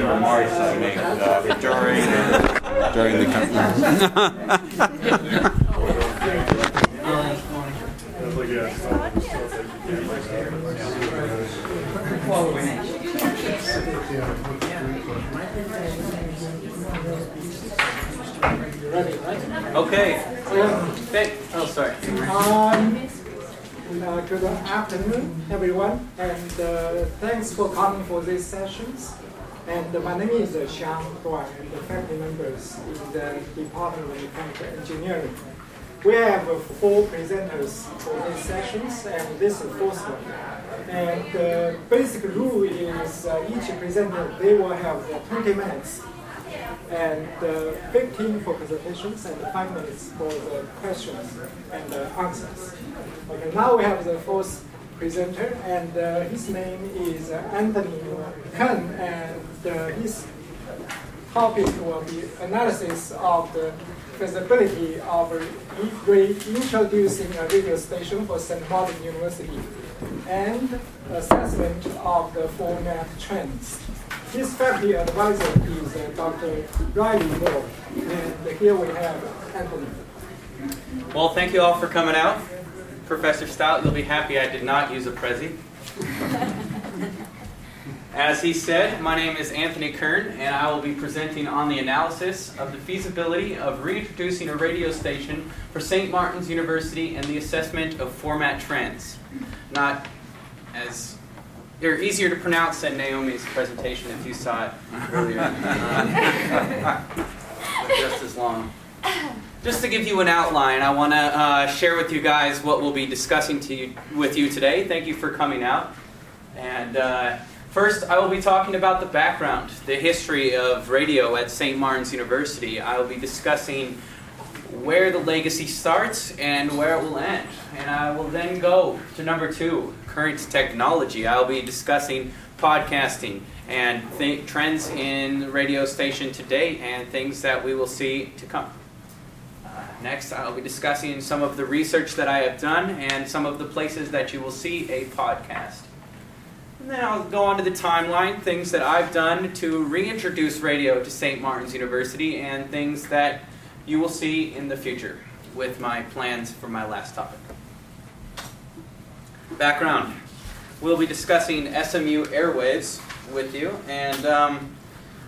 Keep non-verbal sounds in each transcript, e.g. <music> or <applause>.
the remarks I make uh, during <laughs> during the. <laughs> Okay. Hey. Oh, sorry. Um, uh, good afternoon, everyone, and uh, thanks for coming for these sessions. And uh, my name is uh, Xiang Duan, and the faculty members in the Department of Mechanical Engineering. We have uh, four presenters for these sessions, and this is the fourth one. And the basic rule is uh, each presenter, they will have uh, 20 minutes and uh, 15 for presentations and 5 minutes for the questions and uh, answers. Okay, now we have the fourth presenter, and uh, his name is uh, Anthony Kern, and uh, his topic will be analysis of the feasibility of reintroducing a radio station for St. Martin University and assessment of the format trends. His faculty advisor is uh, Dr. Riley Moore, and here we have Anthony. Well, thank you all for coming out. Professor Stout, you'll be happy I did not use a Prezi. As he said, my name is Anthony Kern, and I will be presenting on the analysis of the feasibility of reintroducing a radio station for St. Martin's University and the assessment of format trends. Not as they're easier to pronounce than Naomi's presentation if you saw it earlier. Um, <laughs> <laughs> just as long. <laughs> Just to give you an outline, I want to uh, share with you guys what we'll be discussing to you, with you today. Thank you for coming out. And uh, first, I will be talking about the background, the history of radio at St. Martin's University. I will be discussing where the legacy starts and where it will end. And I will then go to number two, current technology. I'll be discussing podcasting and th- trends in radio station today and things that we will see to come. Next, I'll be discussing some of the research that I have done and some of the places that you will see a podcast. And then I'll go on to the timeline, things that I've done to reintroduce radio to St. Martin's University, and things that you will see in the future with my plans for my last topic. Background. We'll be discussing SMU airwaves with you, and um,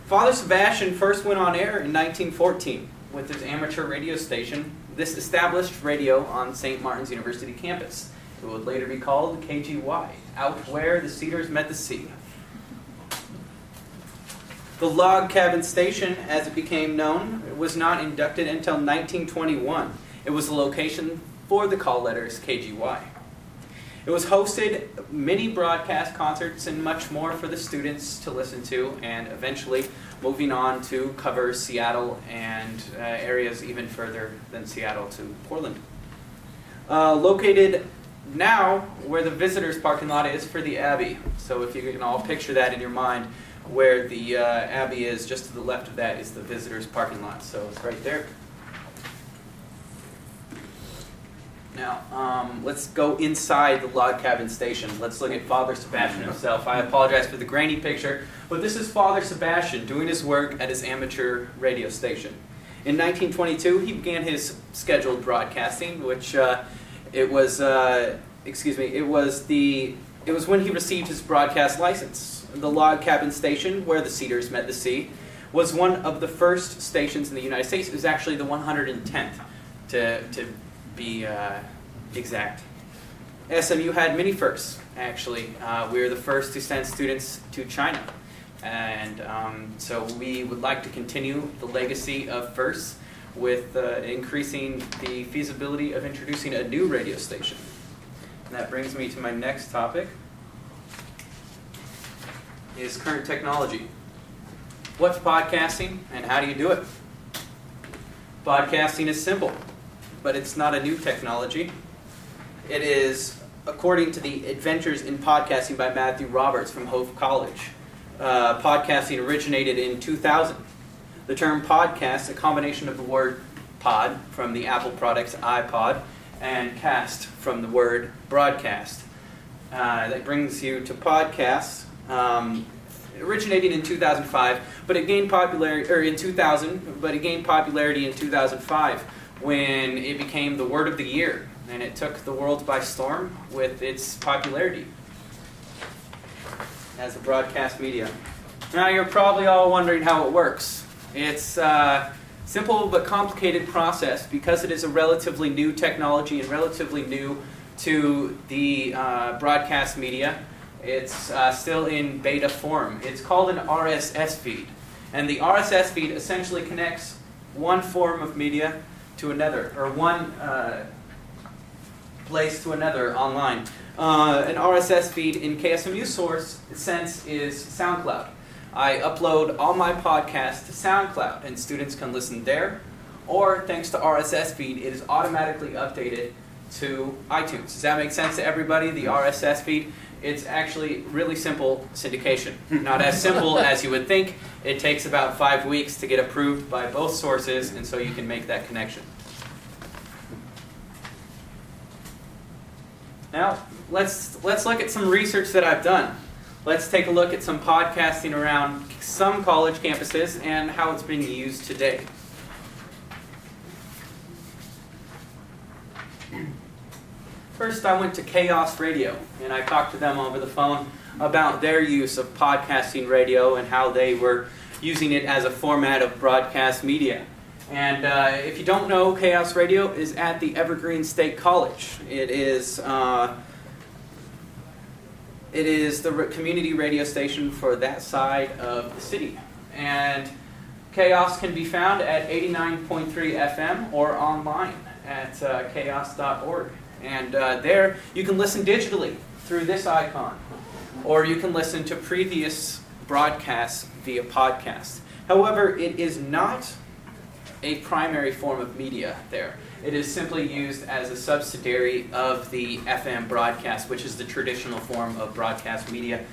Father Sebastian first went on air in 1914 with his amateur radio station. This established radio on St. Martin's University campus. It would later be called KGY, out where the cedars met the sea. The log cabin station, as it became known, was not inducted until 1921. It was the location for the call letters KGY. It was hosted many broadcast concerts and much more for the students to listen to, and eventually moving on to cover Seattle and uh, areas even further than Seattle to Portland. Uh, located now where the visitors parking lot is for the Abbey. So if you can all picture that in your mind, where the uh, Abbey is, just to the left of that is the visitors parking lot. So it's right there. Now, um, let's go inside the log cabin station. Let's look at Father Sebastian himself. I apologize for the grainy picture, but this is Father Sebastian doing his work at his amateur radio station. In 1922, he began his scheduled broadcasting, which uh, it was, uh, excuse me, it was the, it was when he received his broadcast license. The log cabin station, where the cedars met the sea, was one of the first stations in the United States. It was actually the 110th to, to be uh, exact. SMU had many firsts, actually. Uh, we were the first to send students to China. And um, so we would like to continue the legacy of firsts with uh, increasing the feasibility of introducing a new radio station. And that brings me to my next topic is current technology. What's podcasting and how do you do it? Podcasting is simple but it's not a new technology. It is, according to the Adventures in Podcasting by Matthew Roberts from Hope College. Uh, podcasting originated in 2000. The term podcast, a combination of the word pod from the Apple products iPod and cast from the word broadcast. Uh, that brings you to podcasts. Um, originating in 2005, but it gained popularity, or in 2000, but it gained popularity in 2005 when it became the word of the year, and it took the world by storm with its popularity as a broadcast media. Now you're probably all wondering how it works. It's a simple but complicated process because it is a relatively new technology and relatively new to the uh, broadcast media. It's uh, still in beta form. It's called an RSS feed. And the RSS feed essentially connects one form of media to another, or one uh, place to another online. Uh, an RSS feed in KSMU source sense is SoundCloud. I upload all my podcasts to SoundCloud, and students can listen there. Or thanks to RSS feed, it is automatically updated to iTunes. Does that make sense to everybody? The RSS feed. It's actually really simple syndication. Not as simple as <laughs> you would think. It takes about five weeks to get approved by both sources, and so you can make that connection. Now, let's, let's look at some research that I've done. Let's take a look at some podcasting around some college campuses and how it's being used today. First, I went to KAOS Radio and I talked to them over the phone about their use of podcasting radio and how they were using it as a format of broadcast media. And uh, if you don't know, KAOS Radio is at the Evergreen State College. It is uh, it is the community radio station for that side of the city. And KAOS can be found at 89.3 FM or online at uh, chaos.org. And uh, there you can listen digitally through this icon, or you can listen to previous broadcasts via podcast. However, it is not a primary form of media there. It is simply used as a subsidiary of the FM broadcast, which is the traditional form of broadcast media.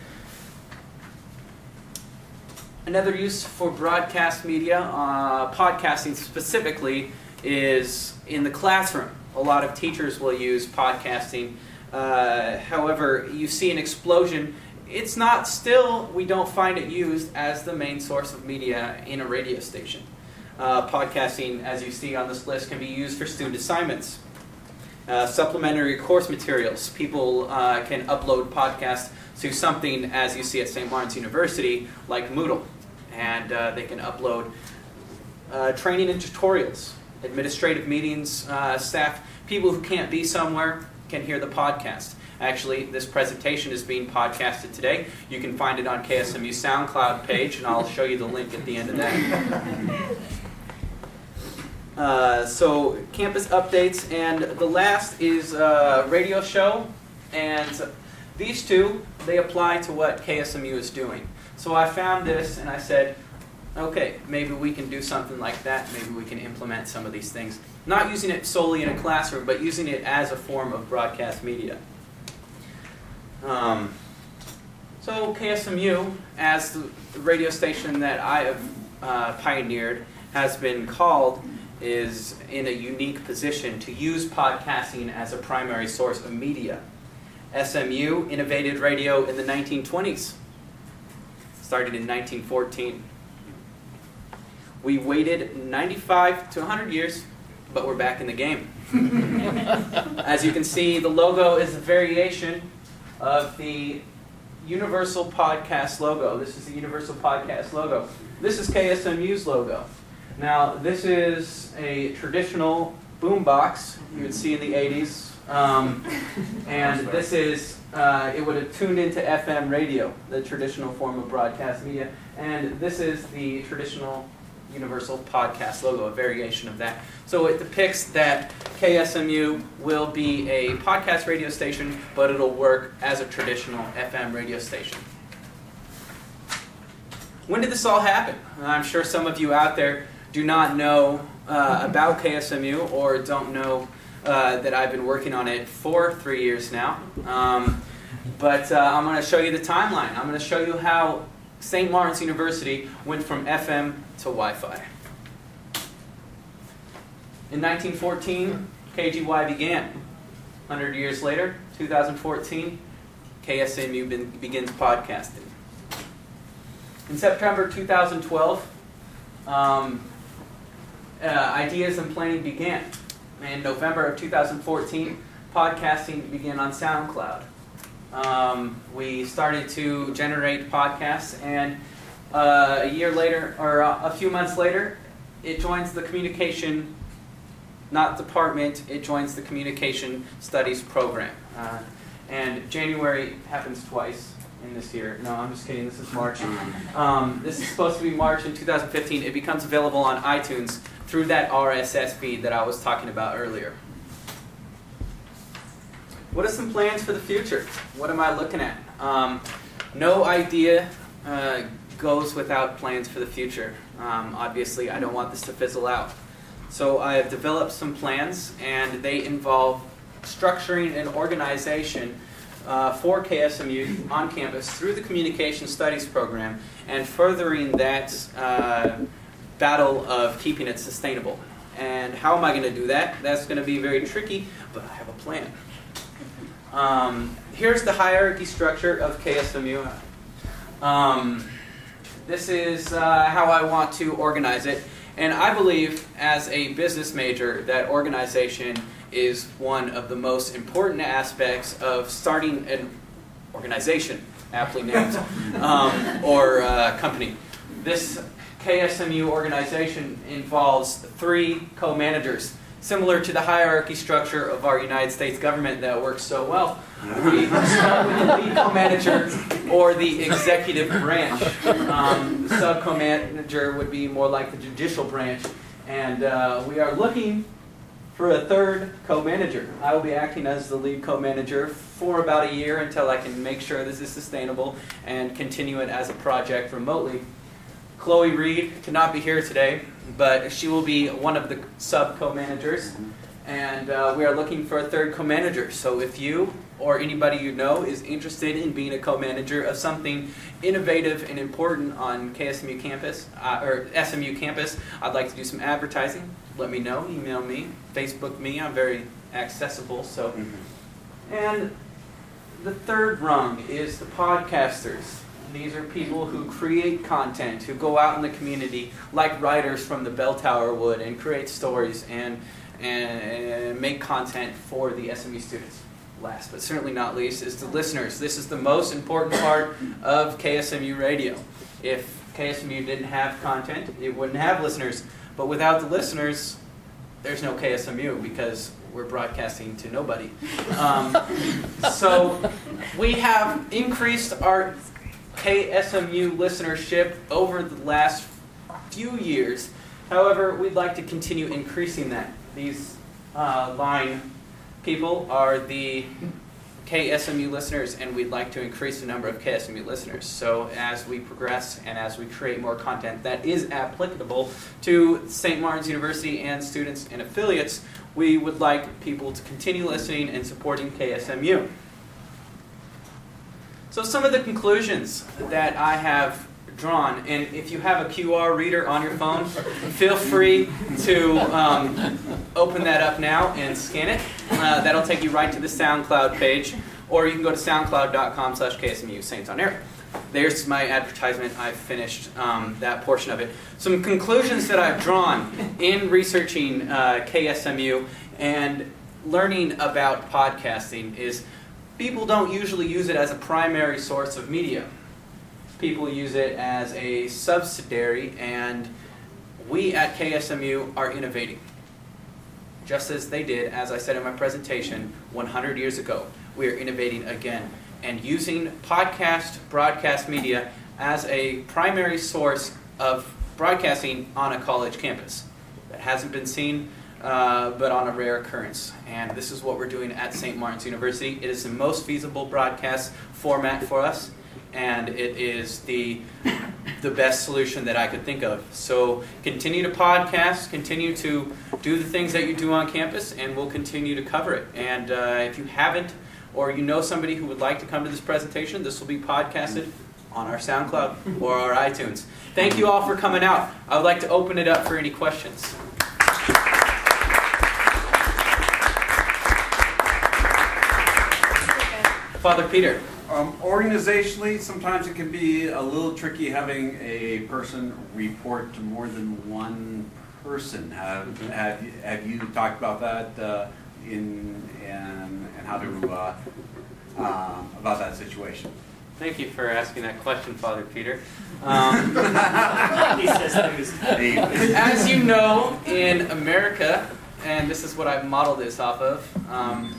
Another use for broadcast media, uh, podcasting specifically, is in the classroom. A lot of teachers will use podcasting. Uh, however, you see an explosion. It's not still, we don't find it used as the main source of media in a radio station. Uh, podcasting, as you see on this list, can be used for student assignments. Uh, supplementary course materials. People uh, can upload podcasts to something, as you see at St. Lawrence University, like Moodle. And uh, they can upload uh, training and tutorials, administrative meetings, uh, staff, people who can't be somewhere can hear the podcast. Actually, this presentation is being podcasted today. You can find it on KSMU SoundCloud page, and I'll show you the link at the end of that. <laughs> Uh, so campus updates, and the last is uh, radio show, and these two they apply to what KSMU is doing. So I found this, and I said, okay, maybe we can do something like that. Maybe we can implement some of these things, not using it solely in a classroom, but using it as a form of broadcast media. Um, so KSMU, as the, the radio station that I have uh, pioneered, has been called is in a unique position to use podcasting as a primary source of media. SMU innovated radio in the 1920s, started in 1914. We waited 95 to 100 years, but we're back in the game. <laughs> as you can see, the logo is a variation of the Universal Podcast logo. This is the Universal Podcast logo. This is KSMU's logo. Now, this is a traditional boombox you would see in the 80s. Um, and this is, uh, it would have tuned into FM radio, the traditional form of broadcast media. And this is the traditional Universal Podcast logo, a variation of that. So it depicts that KSMU will be a podcast radio station, but it'll work as a traditional FM radio station. When did this all happen? I'm sure some of you out there do not know uh, about KSMU or don't know uh, that I've been working on it for three years now. Um, but uh, I'm going to show you the timeline. I'm going to show you how St. Martin's University went from FM to Wi Fi. In 1914, KGY began. 100 years later, 2014, KSMU begins podcasting. In September 2012, um, uh, ideas and planning began. In November of 2014, podcasting began on SoundCloud. Um, we started to generate podcasts, and uh, a year later, or uh, a few months later, it joins the communication, not department, it joins the communication studies program. Uh, and January happens twice in this year. No, I'm just kidding. This is March. Um, this is supposed to be March in 2015. It becomes available on iTunes through that RSS feed that I was talking about earlier. What are some plans for the future? What am I looking at? Um, no idea uh, goes without plans for the future. Um, obviously, I don't want this to fizzle out. So I have developed some plans, and they involve structuring an organization uh, for KSMU on campus through the Communication Studies program and furthering that uh, battle of keeping it sustainable. And how am I going to do that? That's going to be very tricky, but I have a plan. Um, here's the hierarchy structure of KSMU. Um, this is uh, how I want to organize it. And I believe, as a business major, that organization is one of the most important aspects of starting an organization, aptly named, <laughs> um, or uh, company. This KSMU organization involves three co managers similar to the hierarchy structure of our United States government that works so well. We start with the lead co-manager or the executive branch. Um, sub co-manager would be more like the judicial branch, and uh, we are looking for a third co-manager. I will be acting as the lead co-manager for about a year until I can make sure this is sustainable and continue it as a project remotely. Chloe Reed cannot be here today, but she will be one of the sub co-managers, and uh, we are looking for a third co-manager. So if you or anybody you know is interested in being a co-manager of something innovative and important on KSMU campus uh, or SMU campus, I'd like to do some advertising. Let me know. Email me, Facebook me. I'm very accessible. So, and the third rung is the podcasters. These are people who create content, who go out in the community, like writers from the bell tower would, and create stories and, and, make content for the SMU students. Last but certainly not least is the listeners. This is the most important part of KSMU radio. If KSMU didn't have content, it wouldn't have listeners. But without the listeners, there's no KSMU because we're broadcasting to nobody. Um, so we have increased our KSMU listenership over the last few years. However, we'd like to continue increasing that. These uh, line people are the KSMU listeners, and we'd like to increase the number of KSMU listeners. So, as we progress and as we create more content that is applicable to St. Martin's University and students and affiliates, we would like people to continue listening and supporting KSMU. So some of the conclusions that I have drawn, and if you have a QR reader on your phone, feel free to um, open that up now and scan it. Uh, that'll take you right to the SoundCloud page, or you can go to soundcloud.com slash KSMU Saints on Air. There's my advertisement. I've finished um, that portion of it. Some conclusions that I've drawn in researching uh, KSMU and learning about podcasting is people don't usually use it as a primary source of media. People use it as a subsidiary, and we at KSMU are innovating. Just as they did, as I said in my presentation, 100 years ago. We are innovating again and using podcast broadcast media as a primary source of broadcasting on a college campus. That hasn't been seen uh, but on a rare occurrence. And this is what we're doing at St. Martin's University. It is the most feasible broadcast format for us, and it is the the best solution that I could think of. So continue to podcast, continue to do the things that you do on campus, and we'll continue to cover it. And uh, if you haven't, or you know somebody who would like to come to this presentation, this will be podcasted on our SoundCloud or our iTunes. Thank you all for coming out. I would like to open it up for any questions. Father Peter. Um, organizationally, sometimes it can be a little tricky having a person report to more than one person. Have, Mhm. have, you- have you talked about that uh, in, and, and how to, uh, um, about that situation? Thank you for asking that question, Father Peter. <laughs> Um, He says things. Hey, as you know, in America, and this is what I've modeled this off of, um,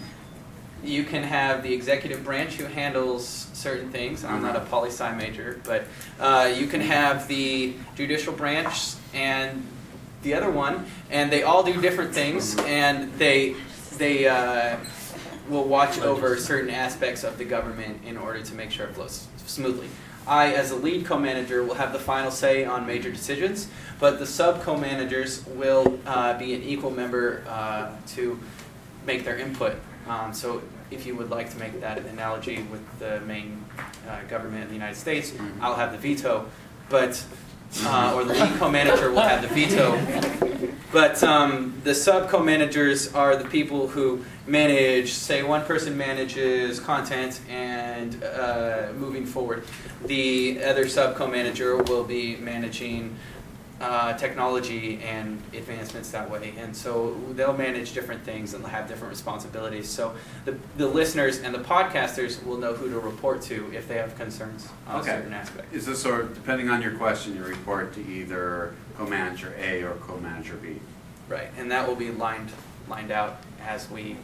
you can have the executive branch who handles certain things. I'm not a poli sci major, but uh, you can have the judicial branch and the other one, and they all do different things, and they they uh, will watch over certain aspects of the government in order to make sure it flows smoothly. I, as a lead co-manager, will have the final say on major decisions, but the sub co-managers will uh, be an equal member uh, to make their input. Um, so, if you would like to make that analogy with the main uh, government of the United States, I'll have the veto, but uh, or the lead co-manager will have the veto. But um, the sub co-managers are the people who manage. Say one person manages content and uh, moving forward, the other sub co-manager will be managing uh, technology and advancements that way. And so they'll manage different things and have different responsibilities. So the, the listeners and the podcasters will know who to report to if they have concerns on Okay. certain aspects. Is this sort of, depending on your question, you report to either co-manager A or co-manager B? Right, and that will be lined lined out as we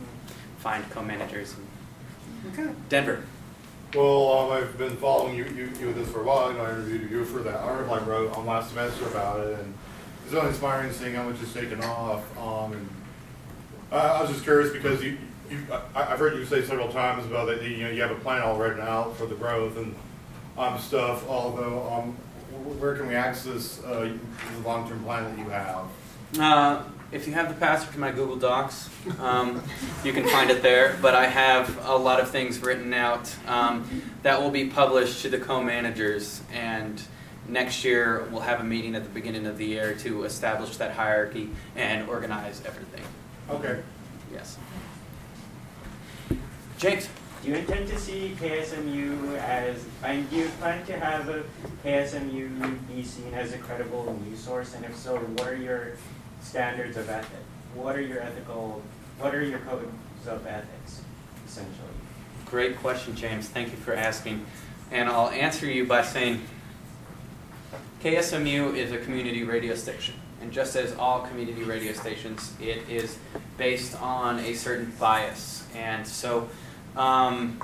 find co-managers. Okay. Denver. Well, um, I've been following you, you, you with this for a while. Know, I interviewed you for that article I wrote on last semester about it, and it's really inspiring seeing how much it's taken off. Um, and I, I was just curious because you, you, I, I've heard you say several times about that. You know, you have a plan written out for the growth and um, stuff. Although, um, where can we access uh, the long-term plan that you have? Uh, if you have the password to my Google Docs, um, you can find it there. But I have a lot of things written out um, that will be published to the co-managers, and next year we'll have a meeting at the beginning of the year to establish that hierarchy and organize everything. Okay. Yes. James. Do you intend to see KSMU as, and do you plan to have a KSMU be seen as a credible news source? And if so, what are your standards of ethics? What are your ethical, what are your codes of ethics, essentially? Great question, James. Thank you for asking. And I'll answer you by saying KSMU is a community radio station. And just as all community radio stations, it is based on a certain bias. And so um,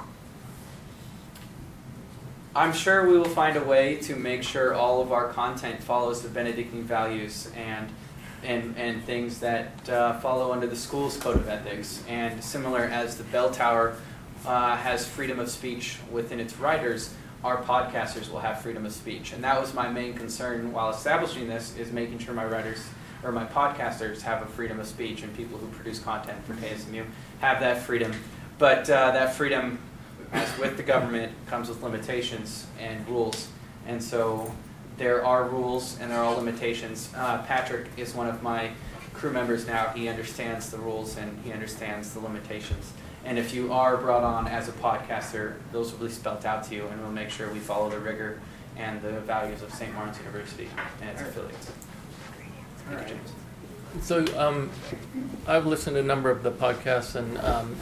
I'm sure we will find a way to make sure all of our content follows the Benedictine values and and, and things that uh, follow under the school's code of ethics. And similar as the bell tower uh, has freedom of speech within its writers, our podcasters will have freedom of speech. And that was my main concern while establishing this is making sure my writers or my podcasters have a freedom of speech and people who produce content for KSMU have that freedom. But uh, that freedom, as with the government, comes with limitations and rules. And so there are rules and there are limitations. Uh, Patrick is one of my crew members now. He understands the rules and he understands the limitations. And if you are brought on as a podcaster, those will be spelt out to you, and we'll make sure we follow the rigor and the values of St. Martin's University and its affiliates. Thank you, James. So um, I've listened to a number of the podcasts, and um,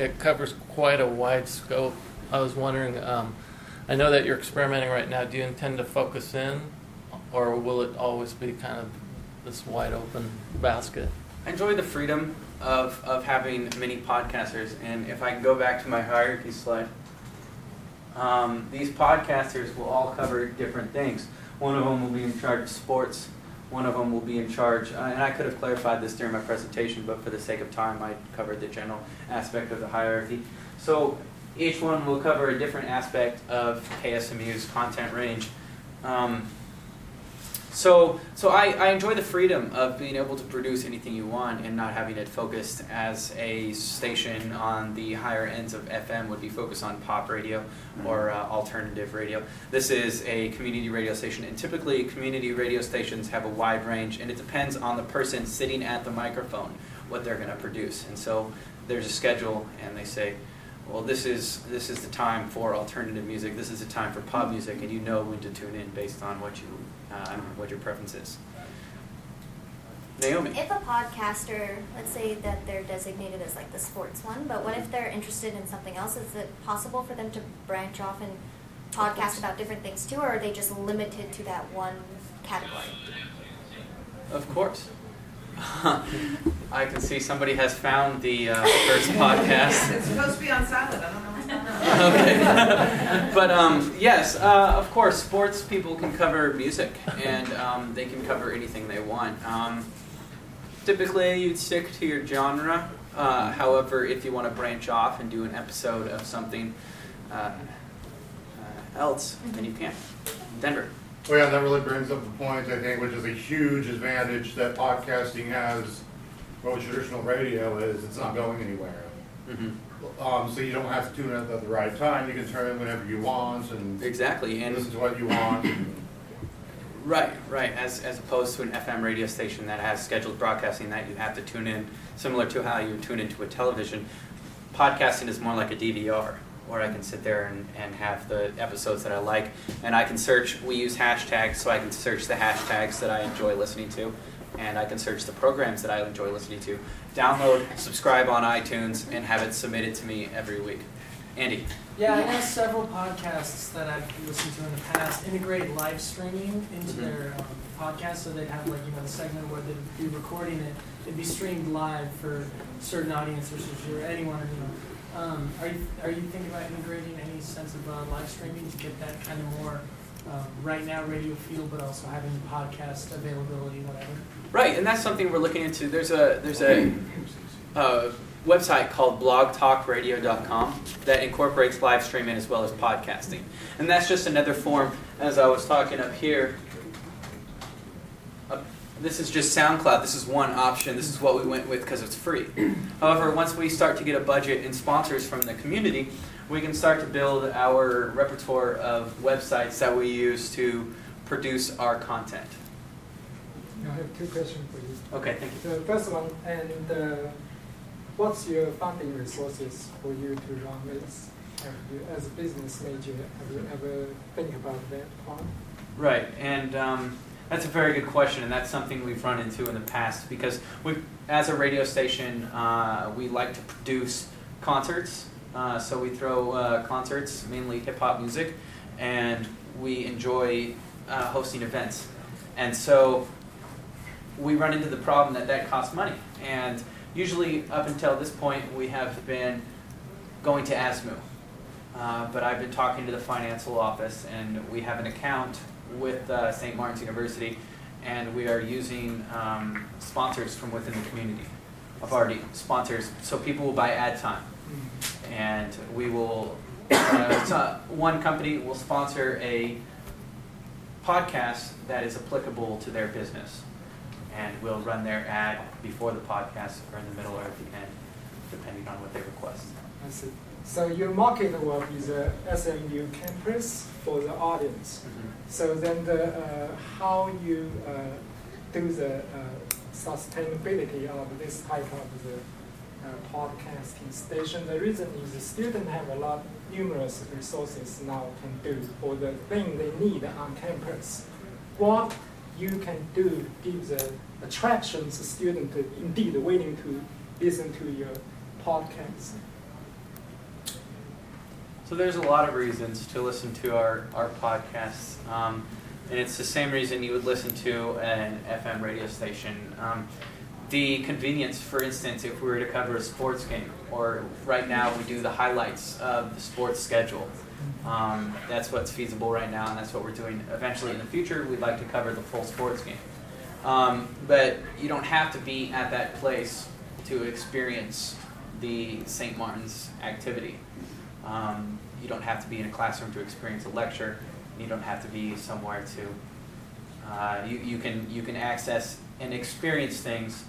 it covers quite a wide scope. I was wondering, um, I know that you're experimenting right now. Do you intend to focus in, or will it always be kind of this wide open basket? I enjoy the freedom of, of having many podcasters, and if I can go back to my hierarchy slide, um, these podcasters will all cover different things. One of them will be in charge of sports. One of them will be in charge, uh, and I could have clarified this during my presentation, but for the sake of time, I covered the general aspect of the hierarchy. So each one will cover a different aspect of KSMU's content range. Um, so, so I, I enjoy the freedom of being able to produce anything you want and not having it focused as a station on the higher ends of FM would be focused on pop radio or uh, alternative radio. This is a community radio station, and typically community radio stations have a wide range, and it depends on the person sitting at the microphone what they're going to produce. And so there's a schedule, and they say, well, this is this is the time for alternative music. This is the time for pop music, and you know when to tune in based on what you uh, what your preference is. Naomi. If a podcaster, let's say that they're designated as like the sports one, but what if they're interested in something else? Is it possible for them to branch off and podcast about different things too, or are they just limited to that one category? Of course. <laughs> I can see somebody has found the uh, first <laughs> podcast. It's supposed to be on silent. I don't know what's going on. <laughs> okay. but um, yes, uh, of course, sports people can cover music and um, they can cover anything they want. Um, typically, you'd stick to your genre. Uh, however, if you want to branch off and do an episode of something uh, uh, else, then you can. Denver. Well, yeah, that really brings up the point, I think, which is a huge advantage that podcasting has, what traditional radio is, it's not going anywhere. Mm-hmm. Um, so you don't have to tune in at the right time, you can turn in whenever you want and Exactly, and listen to what you want. Right, right. As, as opposed to an FM radio station that has scheduled broadcasting that you have to tune in, similar to how you tune into a television. Podcasting is more like a DVR, where I can sit there and, and have the episodes that I like, and I can search. We use hashtags, so I can search the hashtags that I enjoy listening to, and I can search the programs that I enjoy listening to. Download, subscribe on iTunes, and have it submitted to me every week. Andy. Yeah, I know several podcasts that I've listened to in the past integrate live streaming into Mhm. their um, podcast, so they'd have like you know the segment where they'd be recording it, it'd be streamed live for certain audiences or anyone. You know, um, are you are you thinking about integrating any sense of uh, live streaming to get that kind of more um, right now radio feel, but also having the podcast availability, whatever? Right, and that's something we're looking into. There's a there's a uh, website called blogtalkradio.com that incorporates live streaming as well as podcasting, and that's just another form. As I was talking up here, this is just SoundCloud. This is one option. This is what we went with because it's free. <clears throat> However, once we start to get a budget and sponsors from the community, we can start to build our repertoire of websites that we use to produce our content. I have two questions for you. Okay, thank you. The first one, and uh, what's your funding resources for you to run this? You, as a business major, have you ever think about that part? Right, and um, that's a very good question, and that's something we've run into in the past because we, as a radio station, uh, we like to produce concerts. Uh, so we throw uh, concerts, mainly hip hop music, and we enjoy uh, hosting events. And so we run into the problem that that costs money. And usually, up until this point, we have been going to ASMU. Uh, but I've been talking to the financial office, and we have an account with uh, St. Martin's University, and we are using um, sponsors from within the community. I've already sponsors, so people will buy ad time, and we will. Uh, so one company will sponsor a podcast that is applicable to their business, and we'll run their ad before the podcast, or in the middle, or at the end, depending on what they request. So your market will be the SMU campus for the audience. So then the, uh, how you uh, do the uh, sustainability of this type of the uh, podcasting station, the reason is the students have a lot numerous resources now can do for the thing they need on campus. What you can do gives the attractions student indeed willing to listen to your podcast. So there's a lot of reasons to listen to our, our podcasts. Um, and it's the same reason you would listen to an FM radio station. Um, the convenience, for instance, if we were to cover a sports game, or right now we do the highlights of the sports schedule. Um, that's what's feasible right now, and that's what we're doing. Eventually, in the future, we'd like to cover the full sports game. Um, but you don't have to be at that place to experience the St. Martin's activity. Um, you don't have to be in a classroom to experience a lecture. You don't have to be somewhere to. Uh, you, you can you can access and experience things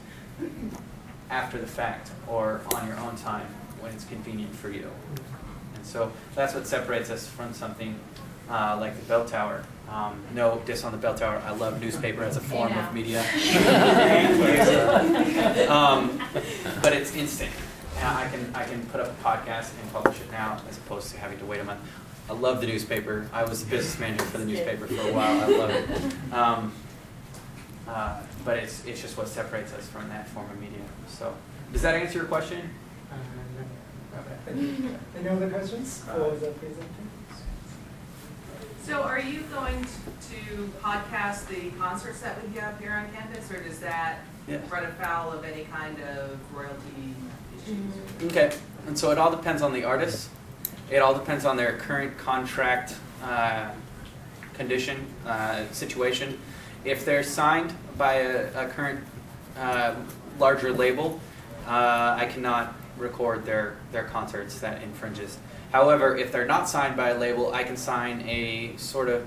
after the fact or on your own time when it's convenient for you. And so that's what separates us from something uh, like the bell tower. Um, no diss on the bell tower. I love newspaper as a form of media. <laughs> <laughs> um, but it's instant. And I can I can put up a podcast and publish it now as opposed to having to wait a month. I love the newspaper. I was the business manager for the newspaper for a while. I love it. <laughs> Um, uh, but it's it's just what separates us from that form of media. So, does that answer your question? Uh, no. Any, <laughs> any other questions for the presenter? So are you going to podcast the concerts that we have here on campus, or does that Yeah. run afoul of any kind of royalty issues? Okay, and so it all depends on the artist. It all depends on their current contract uh, condition, uh, situation. If they're signed by a, a current uh, larger label, uh, I cannot record their, their concerts that infringes. However, if they're not signed by a label, I can sign a sort of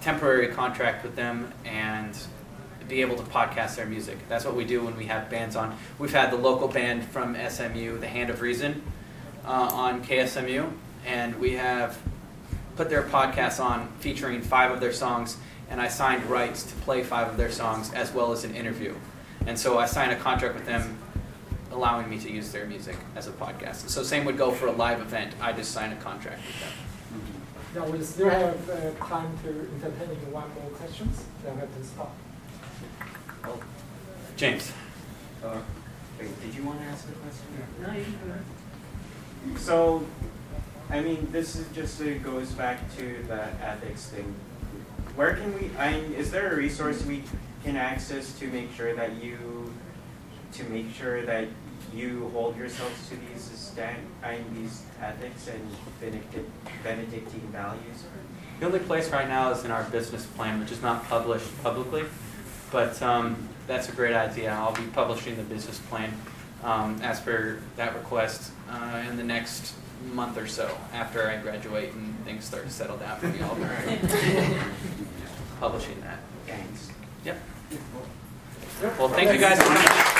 temporary contract with them and be able to podcast their music. That's what we do when we have bands on. We've had the local band from SMU, the Hand of Reason, uh, on KSMU, and we have put their podcast on featuring five of their songs, and I signed rights to play five of their songs as well as an interview. And so I signed a contract with them allowing me to use their music as a podcast. So same would go for a live event. I just sign a contract with them. Now we still have uh, time to entertain one more questions. Then we have to stop. James. Uh, wait, did you want to ask a question? No, you can. So, I mean, this is just uh, goes back to the ethics thing. Where can we? I mean, is there a resource we can access to make sure that you, to make sure that you hold yourselves to these stand, I mean, these ethics and Benedict, Benedictine values? The only place right now is in our business plan, which is not published publicly, but um, that's a great idea. I'll be publishing the business plan um, as per that request uh, in the next month or so after I graduate and things start to settle down for me. I'll be publishing that. Thanks. Yep. Well, thank you guys so much.